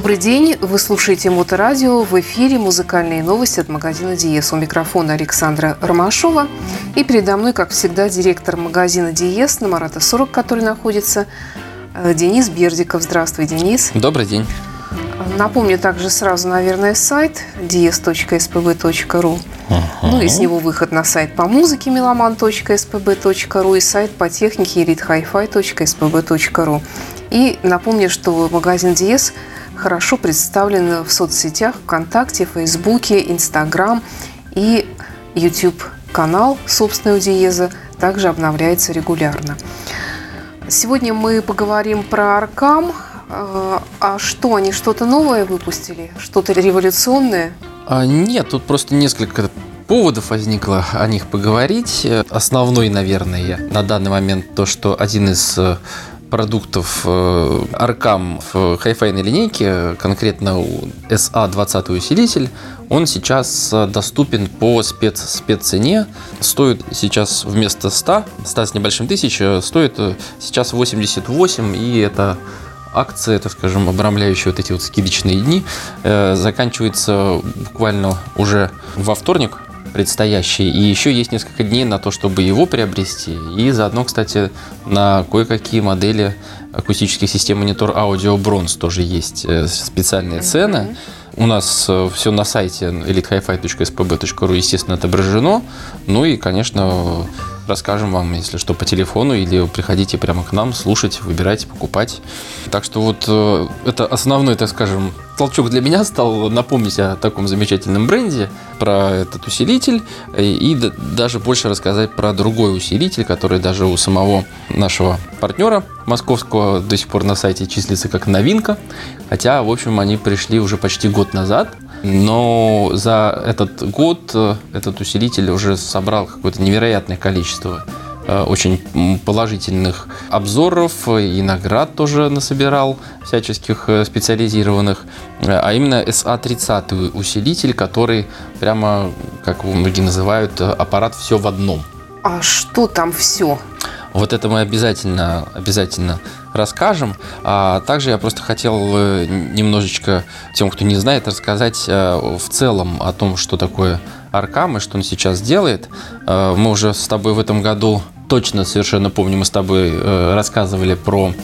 Добрый день. Вы слушаете Моторадио. В эфире музыкальные новости от магазина Диес. У микрофона Александра Ромашова. И передо мной, как всегда, директор магазина Диес на Марата 40, который находится, э, Денис Бердиков. Здравствуй, Денис. Добрый день. Напомню также сразу, наверное, сайт dies.spb.ru. Uh-huh. Ну, из него выход на сайт по музыке meloman.spb.ru и сайт по технике elitehifi.spb.ru. И напомню, что магазин Диес хорошо представлен в соцсетях ВКонтакте, Фейсбуке, Инстаграм и YouTube канал собственного Диеза также обновляется регулярно. Сегодня мы поговорим про Аркам. А, а что, они что-то новое выпустили? Что-то революционное? А, нет, тут просто несколько поводов возникло о них поговорить. Основной, наверное, на данный момент то, что один из э, продуктов э, Arcam в хайфайной линейке, конкретно у SA20 усилитель, он сейчас э, доступен по спец, спеццене. Стоит сейчас вместо 100, 100 с небольшим тысяч, э, стоит сейчас 88, и это акция, так скажем, обрамляющая вот эти вот скидочные дни, заканчивается буквально уже во вторник, предстоящий. И еще есть несколько дней на то, чтобы его приобрести. И заодно, кстати, на кое-какие модели акустических систем монитор аудио Bronze тоже есть э, специальные цены. У нас э, все на сайте elitehifi.spb.ru, естественно, отображено. Ну и, конечно, расскажем вам, если что, по телефону, или приходите прямо к нам, слушать, выбирайте, покупать. Так что вот э, это основной, так скажем, толчок для меня стал. Напомнить о таком замечательном бренде, про этот усилитель, и даже больше рассказать про другой усилитель, который даже у самого нашего партнера московского до сих пор на сайте числится как новинка, хотя, в общем, они пришли уже почти год назад, но за этот год э, этот усилитель уже собрал какое-то невероятное количество э, очень положительных обзоров и наград тоже насобирал всяческих э, специализированных, а именно SA30 усилитель, который прямо, как многие называют, аппарат все в одном. А что там все? Вот это мы обязательно, обязательно расскажем. А также я просто хотел э, немножечко тем, кто не знает, рассказать э, в целом о том, что такое Аркам и что он сейчас делает. Э, мы уже с тобой в этом году точно совершенно помню, мы с тобой рассказывали про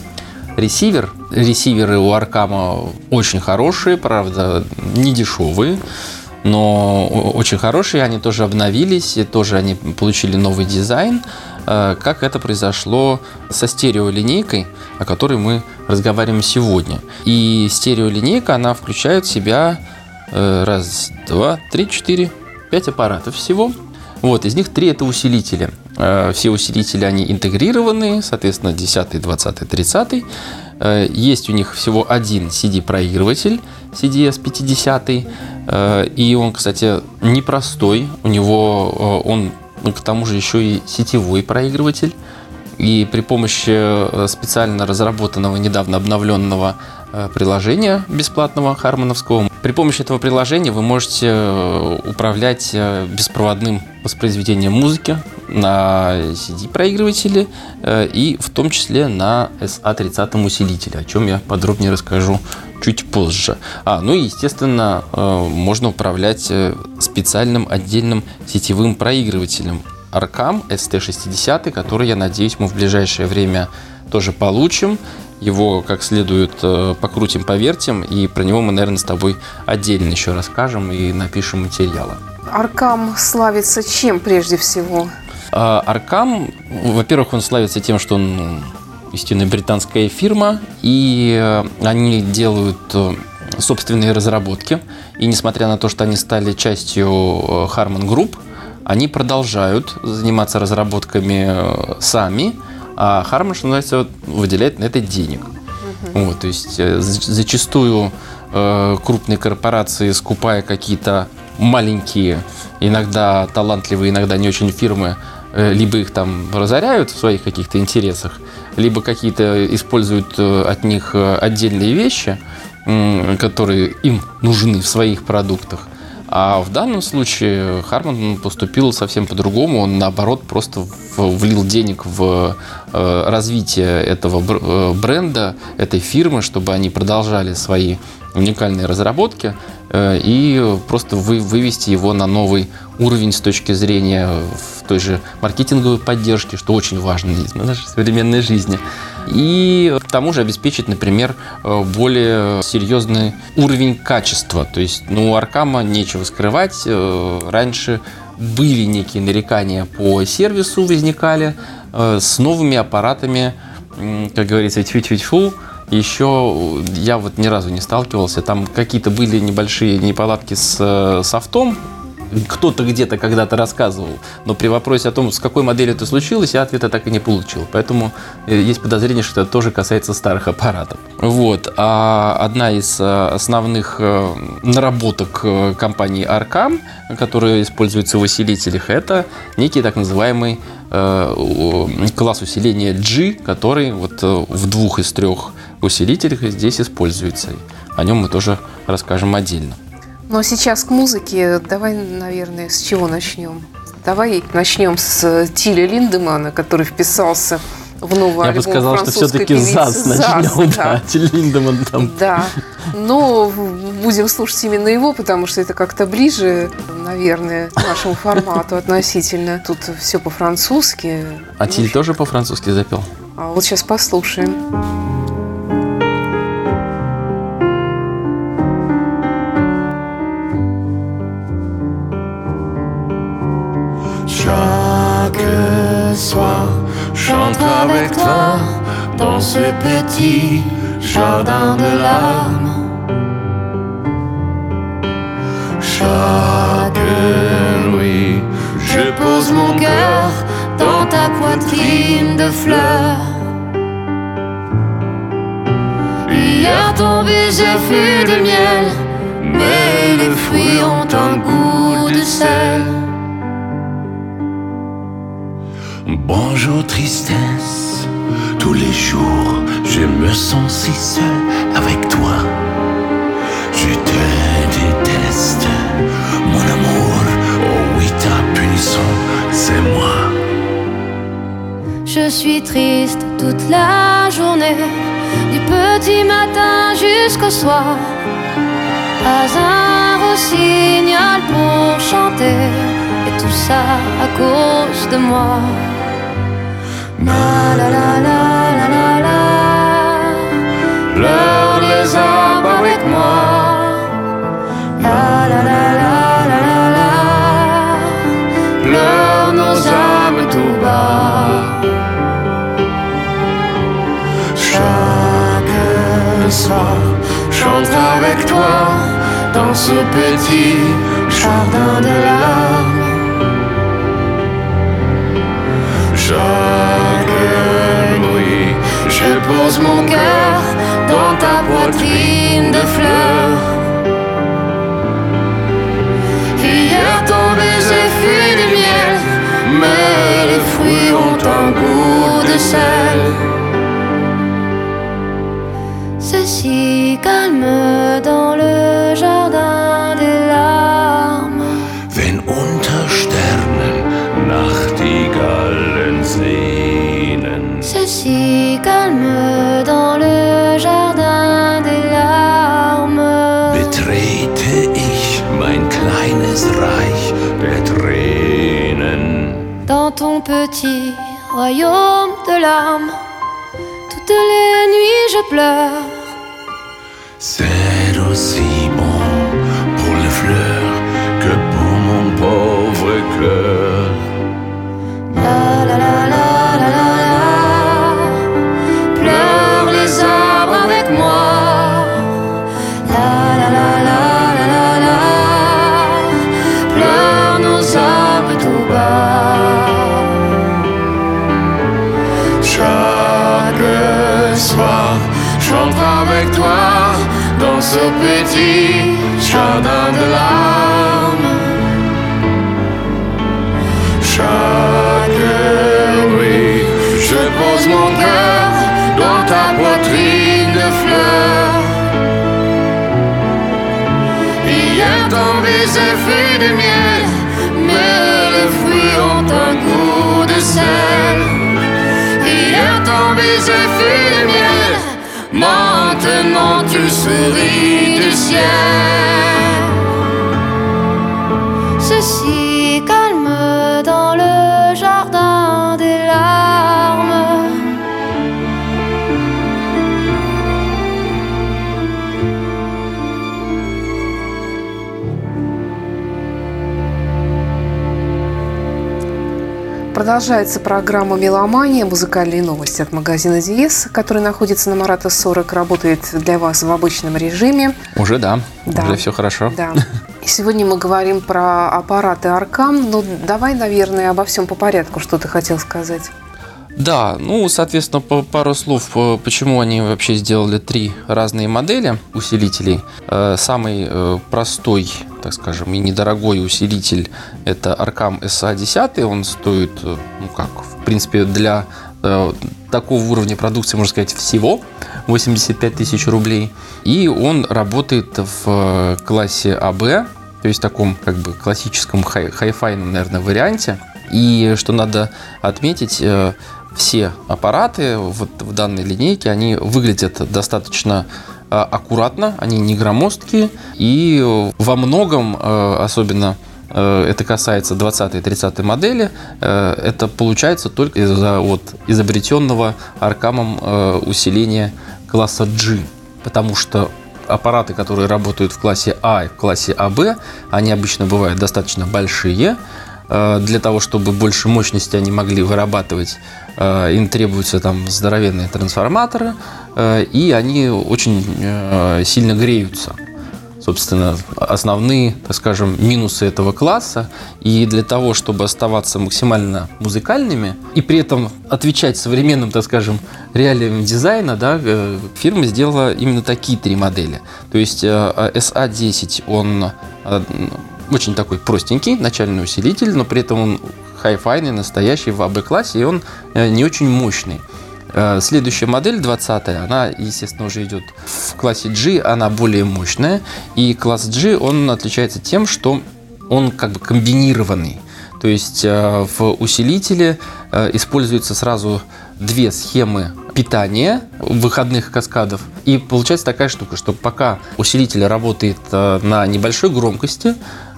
ресивер. Ресиверы у Аркама очень хорошие, правда, не дешевые но очень хорошие, они тоже обновились, тоже они получили новый дизайн. Э, как это произошло со стереолинейкой, о которой мы разговариваем сегодня. И стереолинейка, она включает в себя э, раз, два, три, четыре, пять аппаратов всего. Вот, из них три это усилители. Э, все усилители, они интегрированные, соответственно, 10, 20, 30. Есть у них всего один CD-проигрыватель, CDS 50. И он, кстати, непростой. У него он к тому же еще и сетевой проигрыватель. И при помощи э, специально разработанного, недавно обновленного э, приложения бесплатного хармоновского, при помощи этого приложения вы можете э, управлять беспроводным воспроизведением музыки на CD-проигрывателе и в том числе на SA30 усилителе, о чем я подробнее расскажу чуть позже. А, ну и, естественно, э, можно управлять э, специальным отдельным сетевым проигрывателем Arcam ST60, который, я надеюсь, мы в ближайшее время тоже получим. Его как следует э, покрутим, повертим, и про него мы, наверное, с тобой отдельно еще расскажем и напишем материалы. Аркам славится чем прежде всего? Аркам, во-первых, он славится тем, что он истинная британская фирма, и э, они делают э, собственные разработки. И несмотря на то, что они стали частью Harman Group, они продолжают заниматься разработками сами, а Harman, что называется, выделяет на это денег. Угу. Вот, то есть зачастую крупные корпорации, скупая какие-то маленькие, иногда талантливые, иногда не очень фирмы, либо их там разоряют в своих каких-то интересах, либо какие-то используют э, от них э, отдельные вещи, которые им нужны в своих продуктах, А в данном случае Харман поступил совсем по-другому. Он, наоборот, просто влил денег в э, развитие этого э, бренда, этой фирмы, чтобы они продолжали свои уникальные разработки э, и просто вывести его на новый уровень с точки зрения в той же маркетинговой поддержки, что очень важно нашей современной жизни и к тому же обеспечить, например, э, более серьезный уровень качества. То есть, ну, у Аркама нечего скрывать. Э, раньше были некие нарекания по сервису, возникали э, с новыми аппаратами, как говорится, тьфу-тьфу-тьфу, еще я вот ни разу не сталкивался. Там какие-то были небольшие неполадки с софтом, кто-то где-то когда-то рассказывал, но при вопросе о том, с какой моделью это случилось, я ответа так и не получил. Поэтому э, есть подозрение, что это тоже касается старых аппаратов. Вот. А одна из э, основных э, наработок компании Arcam, которая используется в усилителях, это некий так называемый класс усиления G, который вот в двух из трех усилителях здесь используется. О нем мы тоже расскажем отдельно. Но сейчас к музыке давай, наверное, с чего начнем? Давай начнем с Тиля Линдемана, который вписался в новый Я бы сказал, что все-таки ЗАЗ начнем, да. да. Линдеман там. Да, но будем слушать именно его, потому что это как-то ближе, наверное, к нашему формату относительно. Тут все по-французски. А Тиль тоже по-французски запел? А вот сейчас послушаем. Chante avec toi dans ce petit jardin de larmes. Chaque nuit, je pose mon cœur dans ta poitrine de fleurs. Hier ton baiser fut de miel, mais les fruits ont un goût de sel. Bonjour tristesse, tous les jours je me sens si seul avec toi. Je te déteste, mon amour, oh oui ta punition, c'est moi. Je suis triste toute la journée, du petit matin jusqu'au soir. Pas un rossignol pour chanter, et tout ça à cause de moi. La la la la la la la Pleure les arbres avec moi La la la la la la la Pleure nos âmes tout bas Chaque soir chante avec toi Dans ce petit jardin de larmes Je pose mon cœur dans ta poitrine de fleurs. Hier ton baiser fut du miel, mais les fruits ont un goût de sel. C'est si calme dans petit royaume de larmes, toutes les nuits je pleure. 一刹那的浪 souris du ciel. Ceci Продолжается программа «Меломания», музыкальные новости от магазина «Диез», который находится на Марата 40, работает для вас в обычном режиме. Уже да, Да. уже все хорошо. Да. Сегодня мы говорим про аппараты Аркам. Ну, давай, наверное, обо всем по порядку, что ты хотел сказать. Да, ну, соответственно, по пару слов, э, почему они вообще сделали три разные модели усилителей. Э, Самый э, простой, так скажем, и недорогой усилитель – это Arcam SA10. Он стоит, ну как, в принципе, для такого уровня продукции, можно сказать, всего 85 тысяч рублей. И он работает в классе AB, то есть таком как бы классическом хай- хай-файном, наверное, варианте. И что надо отметить, все аппараты вот в данной линейке, они выглядят достаточно э, аккуратно, они не громоздкие, и во многом, э, особенно э, это касается 20-30 модели, это получается только из-за вот изобретенного Аркамом усиления класса G, потому что аппараты, которые работают в классе А и в классе АБ, они обычно бывают достаточно большие. Для того, чтобы больше мощности они могли вырабатывать, им требуются там здоровенные трансформаторы, э, и они очень э, сильно греются собственно, основные, так скажем, минусы этого класса. И для того, чтобы оставаться максимально музыкальными и при этом отвечать современным, так скажем, реалиям дизайна, да, э, фирма сделала именно такие три модели. То есть э, SA10, он э, очень такой простенький, начальный усилитель, но при этом он хай-файный, настоящий в АБ-классе, и он э, не очень мощный. Э, Следующая модель, 20 она, естественно, уже идет в классе G, она более мощная. И класс G, он отличается тем, что он как бы комбинированный. То есть э, в усилителе используются сразу две схемы питания выходных каскадов. И получается такая штука, что пока усилитель работает на небольшой громкости,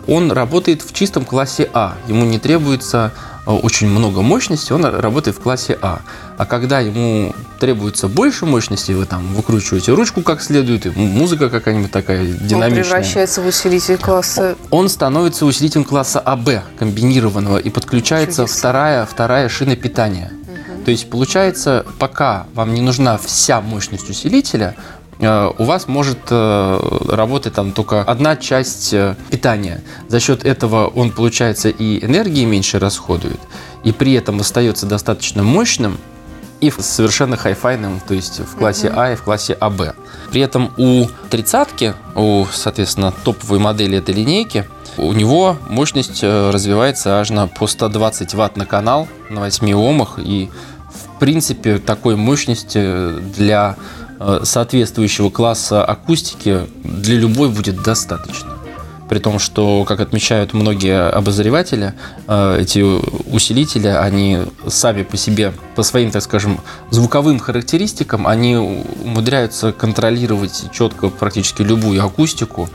он работает в чистом классе А. Ему не требуется э, очень много мощности, он работает в классе А. А когда ему требуется больше мощности, вы там выкручиваете ручку как следует, и музыка какая-нибудь такая Он динамичная. превращается в усилитель класса Он становится усилителем класса АБ, комбинированного, и подключается вторая, вторая шина питания. То есть получается, пока вам не нужна вся мощность усилителя, у вас может э, работать там только одна часть э, питания. За счет этого он, получается, и энергии меньше расходует, и при этом остается достаточно мощным, и совершенно хай-файным, то есть в классе А и в классе АБ. При этом у тридцатки, у, соответственно, топовой модели этой линейки, у него мощность э, развивается аж на по 120 ватт на канал на 8 омах. И, в принципе, такой мощности для э, соответствующего класса акустики для любой будет достаточно. При том, что, как отмечают многие обозреватели, э, эти усилители, они сами по себе, по своим, так скажем, звуковым характеристикам, они умудряются контролировать четко практически любую акустику.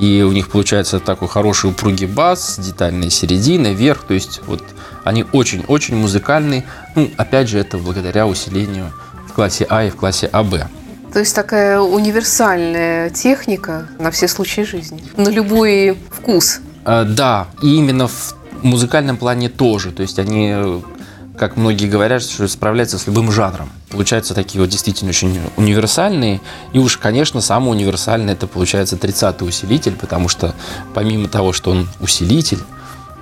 И у них получается такой хороший упругий бас, детальная середина, верх. То есть вот они очень-очень музыкальные. Ну, опять же, это благодаря усилению в классе А и в классе АБ. То есть такая универсальная техника на все случаи жизни. На любой вкус. Э, Да, и именно в музыкальном плане тоже. То есть они, как многие говорят, что справляются с любым жанром. Получаются такие вот действительно очень универсальные. И уж, конечно, самый универсальный это получается 30-й усилитель, потому что помимо того, что он усилитель,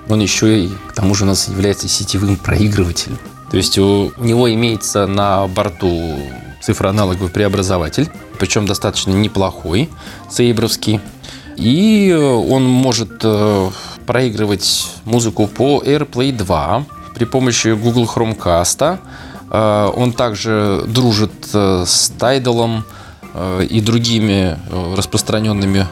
он еще и к тому же у нас является сетевым проигрывателем. То есть у него имеется на борту цифроаналоговый преобразователь, причем достаточно неплохой, сейбровский. И э, он может э, проигрывать музыку по AirPlay 2 при помощи Google Chromecast. Э, Он также дружит с Tidal и другими распространенными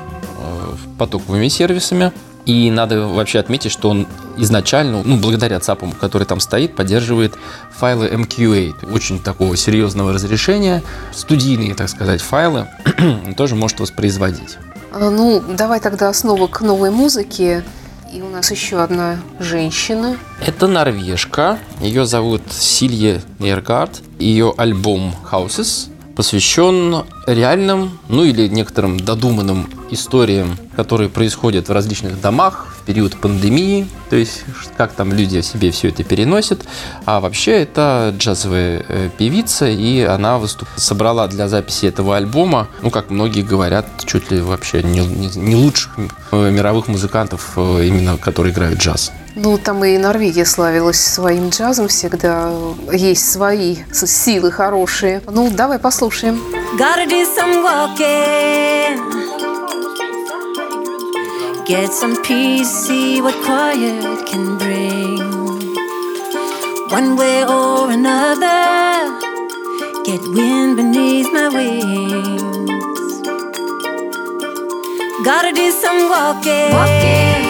потоковыми сервисами. И надо вообще отметить, что он изначально, ну, благодаря ЦАПам, который там стоит, поддерживает файлы MQA, очень такого серьезного разрешения. Студийные, так сказать, файлы тоже может воспроизводить. А, Ну, давай тогда основу к новой музыке. И у нас еще одна женщина. Это норвежка. Ее зовут Силье Нейргард. Ее альбом Houses посвящен реальным, ну или некоторым додуманным историям, которые происходят в различных домах период пандемии, то есть как там люди себе все это переносят. А вообще это джазовая э, певица, и она выступ... собрала для записи этого альбома, ну как многие говорят, чуть ли вообще не, не, не лучших э, мировых музыкантов, э, именно которые играют джаз. Ну, там и Норвегия славилась своим джазом всегда. Есть свои силы хорошие. Ну, давай послушаем. Gotta do some walking. Get some peace, see what quiet can bring. One way or another, get wind beneath my wings. Gotta do some walking. Walking.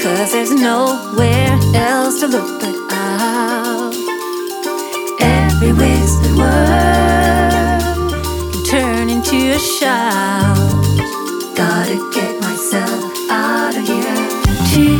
Cause there's nowhere else to look but out. Every whispered word can turn into a shout. Gotta get myself out of here.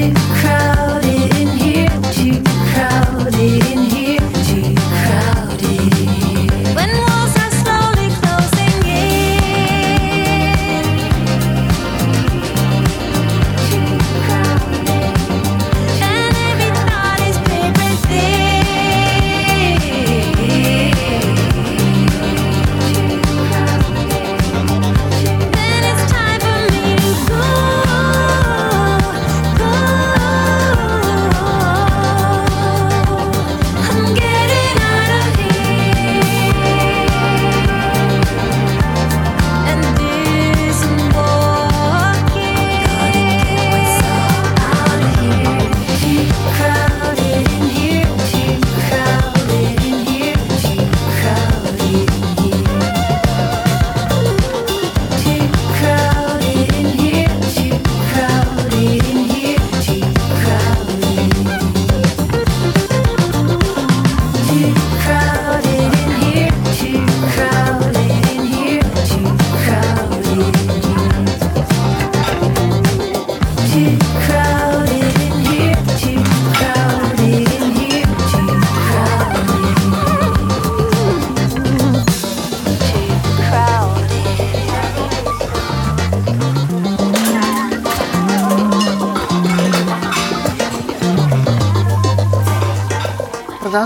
life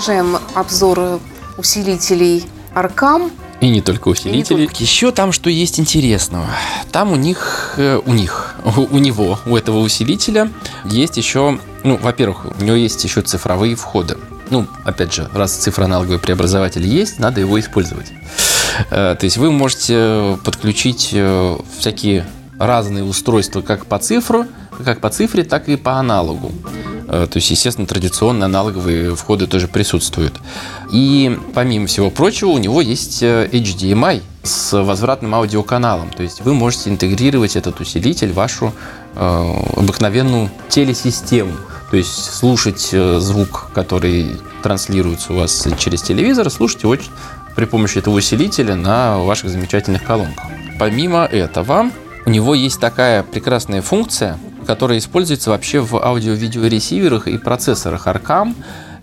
Продолжаем обзор усилителей Аркам. И не только усилители. Еще там что есть интересного. Там у них, э, у них, у, у него, у этого усилителя есть еще, ну, во-первых, у него есть еще цифровые входы. Ну, опять же, раз цифроаналоговый преобразователь есть, надо его использовать. Э, То есть вы можете подключить э, всякие разные устройства как по цифру, как по цифре, так и по аналогу. Э, То есть, естественно, традиционные аналоговые входы тоже присутствуют. И помимо всего прочего, у него есть э, HDMI с возвратным аудиоканалом. То есть вы можете интегрировать этот усилитель в вашу э, обыкновенную телесистему. То есть слушать э, звук, который транслируется у вас через телевизор, слушать его при помощи этого усилителя на ваших замечательных колонках. Помимо этого, у него есть такая прекрасная функция, которая используется вообще в аудио-видеоресиверах и процессорах Arcam.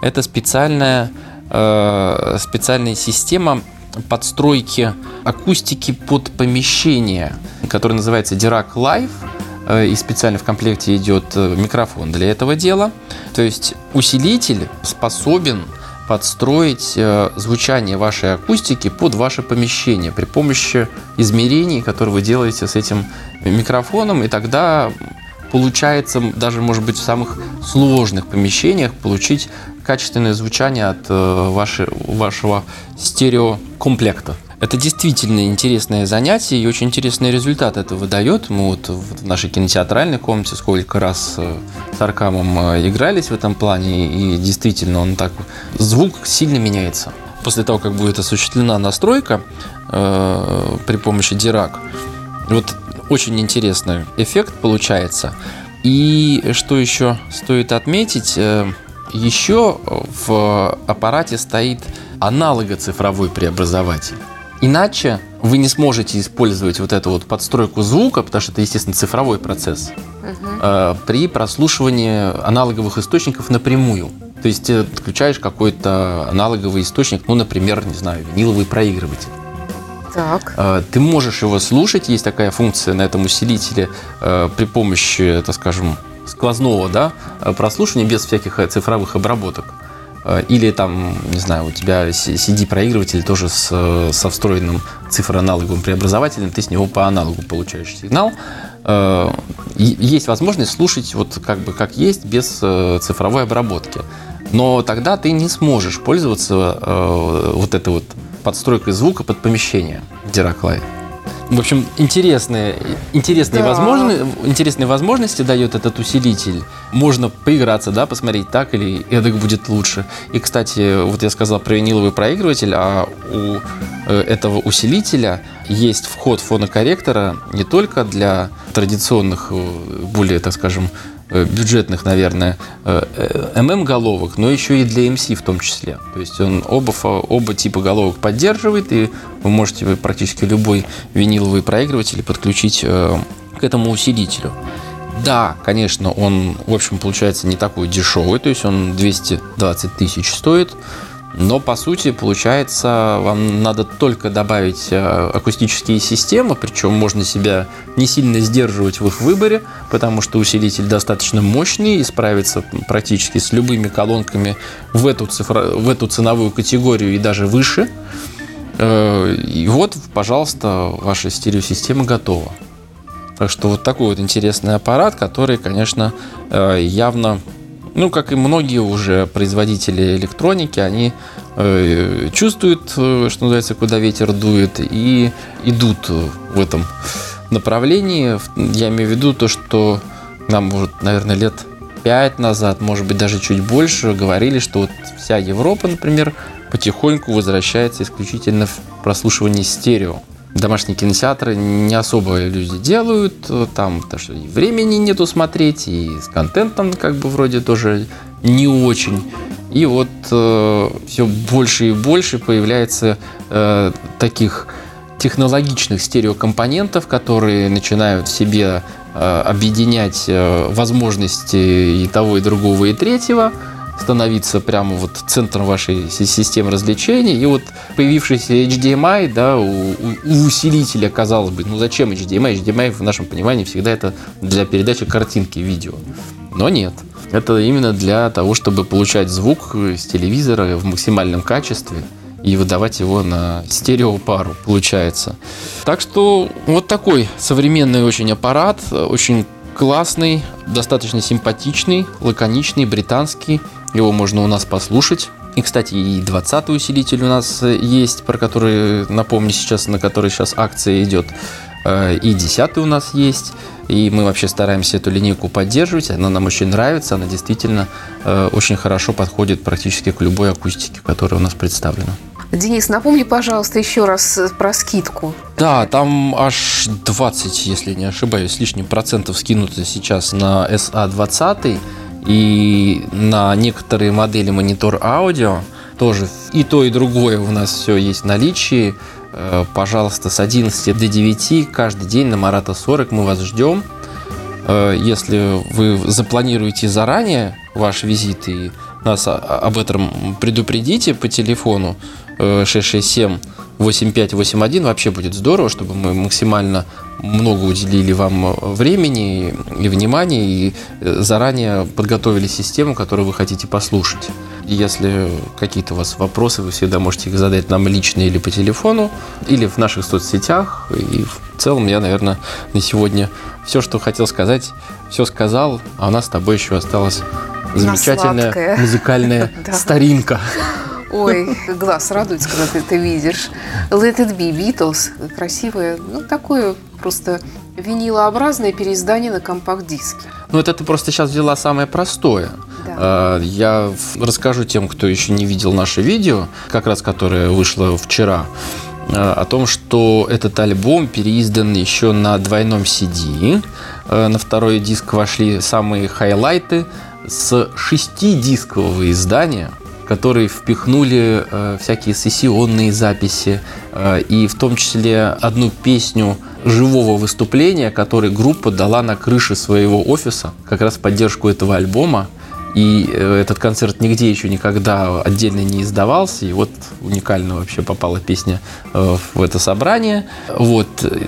Это специальная, э, специальная система подстройки акустики под помещение, которая называется Dirac Live. Э, и специально в комплекте идет э, микрофон для этого дела. То есть усилитель способен подстроить э, звучание вашей акустики под ваше помещение при помощи измерений, которые вы делаете с этим микрофоном, и тогда получается даже, может быть, в самых сложных помещениях получить качественное звучание от вашей, вашего стереокомплекта. Это действительно интересное занятие и очень интересный результат это выдает. Мы вот в нашей кинотеатральной комнате сколько раз э, с Аркамом э, игрались в этом плане, и действительно он так... Звук сильно меняется. После того, как будет осуществлена настройка э, при помощи Dirac, вот очень интересный эффект получается. И что еще стоит отметить, э, еще в аппарате стоит аналого-цифровой преобразователь. Иначе вы не сможете использовать вот эту вот подстройку звука, потому что это, естественно, цифровой процесс, угу. при прослушивании аналоговых источников напрямую. То есть ты отключаешь какой-то аналоговый источник, ну, например, не знаю, виниловый проигрыватель. Так. Э, ты можешь его слушать, есть такая функция на этом усилителе э, при помощи, так скажем, сквозного да, прослушивания без всяких цифровых обработок. Э, или там, не знаю, у тебя CD-проигрыватель тоже с, со встроенным цифроаналоговым преобразователем, ты с него по аналогу получаешь сигнал. Э, есть возможность слушать вот как бы как есть, без э, цифровой обработки. Но тогда ты не сможешь пользоваться вот этой вот подстройкой звука под помещение Live. В общем, интересные, интересные, да. возможности, интересные возможности дает этот усилитель. Можно поиграться, да, посмотреть, так или эдак будет лучше. И, кстати, вот я сказал про виниловый проигрыватель, а у э, этого усилителя есть вход фонокорректора не только для традиционных, э, более, так скажем, бюджетных, наверное, ММ-головок, но еще и для МС в том числе. То есть он оба, оба типа головок поддерживает, и вы можете практически любой виниловый проигрыватель подключить э, к этому усилителю. Да, конечно, он, в общем, получается не такой дешевый, то есть он 220 тысяч стоит, но по сути получается вам надо только добавить э, акустические системы, причем можно себя не сильно сдерживать в их выборе, потому что усилитель достаточно мощный и справится практически с любыми колонками в эту, цифро... в эту ценовую категорию и даже выше. Э, и вот, пожалуйста, ваша стереосистема готова. Так что вот такой вот интересный аппарат, который, конечно, э, явно ну, как и многие уже производители электроники, они э, чувствуют, э, что называется, куда ветер дует, и идут в этом направлении. Я имею в виду то, что нам, вот, наверное, лет пять назад, может быть, даже чуть больше, говорили, что вот вся Европа, например, потихоньку возвращается исключительно в прослушивание стерео домашние кинотеатры не особо люди делают, там потому что и времени нету смотреть, и с контентом как бы вроде тоже не очень. И вот э, все больше и больше появляется э, таких технологичных стереокомпонентов, которые начинают в себе э, объединять э, возможности и того, и другого, и третьего становиться прямо вот центром вашей системы развлечений. И вот появившийся HDMI, да, у, у усилителя, казалось бы, ну зачем HDMI? HDMI в нашем понимании всегда это для передачи картинки видео. Но нет. Это именно для того, чтобы получать звук с телевизора в максимальном качестве и выдавать его на стереопару, получается. Так что вот такой современный очень аппарат, очень классный, достаточно симпатичный, лаконичный, британский. Его можно у нас послушать. И, кстати, и 20-й усилитель у нас есть, про который, напомню сейчас, на который сейчас акция идет. Э, и 10 у нас есть. И мы вообще стараемся эту линейку поддерживать. Она нам очень нравится. Она действительно э, очень хорошо подходит практически к любой акустике, которая у нас представлена. Денис, напомни, пожалуйста, еще раз э, про скидку. Да, там аж 20, если не ошибаюсь, лишним процентов скинуто сейчас на SA20 и на некоторые модели монитор аудио. тоже и то, и другое у нас все есть в наличии. Э, Пожалуйста, с 11 до 9 каждый день на Марата 40 мы вас ждем. Э, Если вы запланируете заранее ваш визит и нас о- об этом предупредите по телефону э, 667 8581, вообще будет здорово, чтобы мы максимально много уделили вам э, времени и внимания и э, заранее подготовили систему, которую вы хотите послушать. Если какие-то у вас вопросы, вы всегда можете их задать нам лично или по телефону, или в наших соцсетях. И в целом я, наверное, на сегодня все, что хотел сказать, все сказал, а у нас с тобой еще осталась замечательная музыкальная старинка. Ой, глаз радуется, когда ты это видишь. Let It Be, Beatles. Красивое, ну, такое просто винилообразное переиздание на компакт-диске. Ну, это ты просто сейчас взяла самое простое. Да. А, Я расскажу тем, кто еще не видел наше видео, как раз которое вышло вчера, а, о том, что этот альбом переиздан еще на двойном CD. А, На второй диск вошли самые хайлайты с шестидискового издания, которые впихнули э, всякие сессионные записи э, и в том числе одну песню живого выступления, который группа дала на крыше своего офиса, как раз в поддержку этого альбома. И э, этот концерт нигде еще никогда отдельно не издавался. И вот уникально вообще попала песня э, в это собрание. Вот.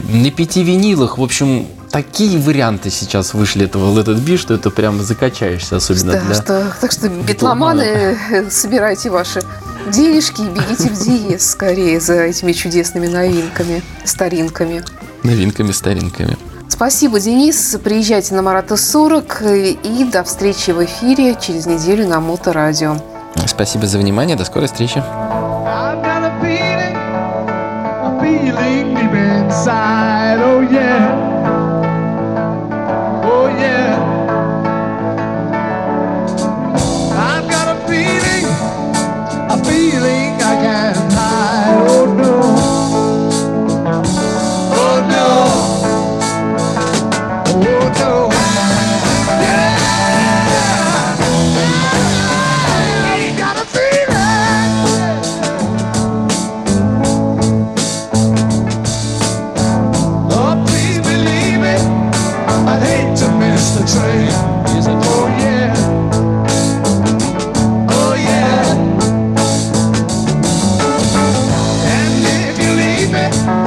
На пяти винилах, в общем, такие варианты сейчас вышли этого Let It Be, что это прям закачаешься, особенно Да, для... что, так что, битломаны, э, собирайте ваши денежки бегите в диез скорее за этими чудесными новинками, старинками. новинками, старинками. Спасибо, Денис. Приезжайте на Марата 40 э, и до встречи в эфире через неделю на Моторадио. Спасибо за внимание, до скорой встречи. Bye.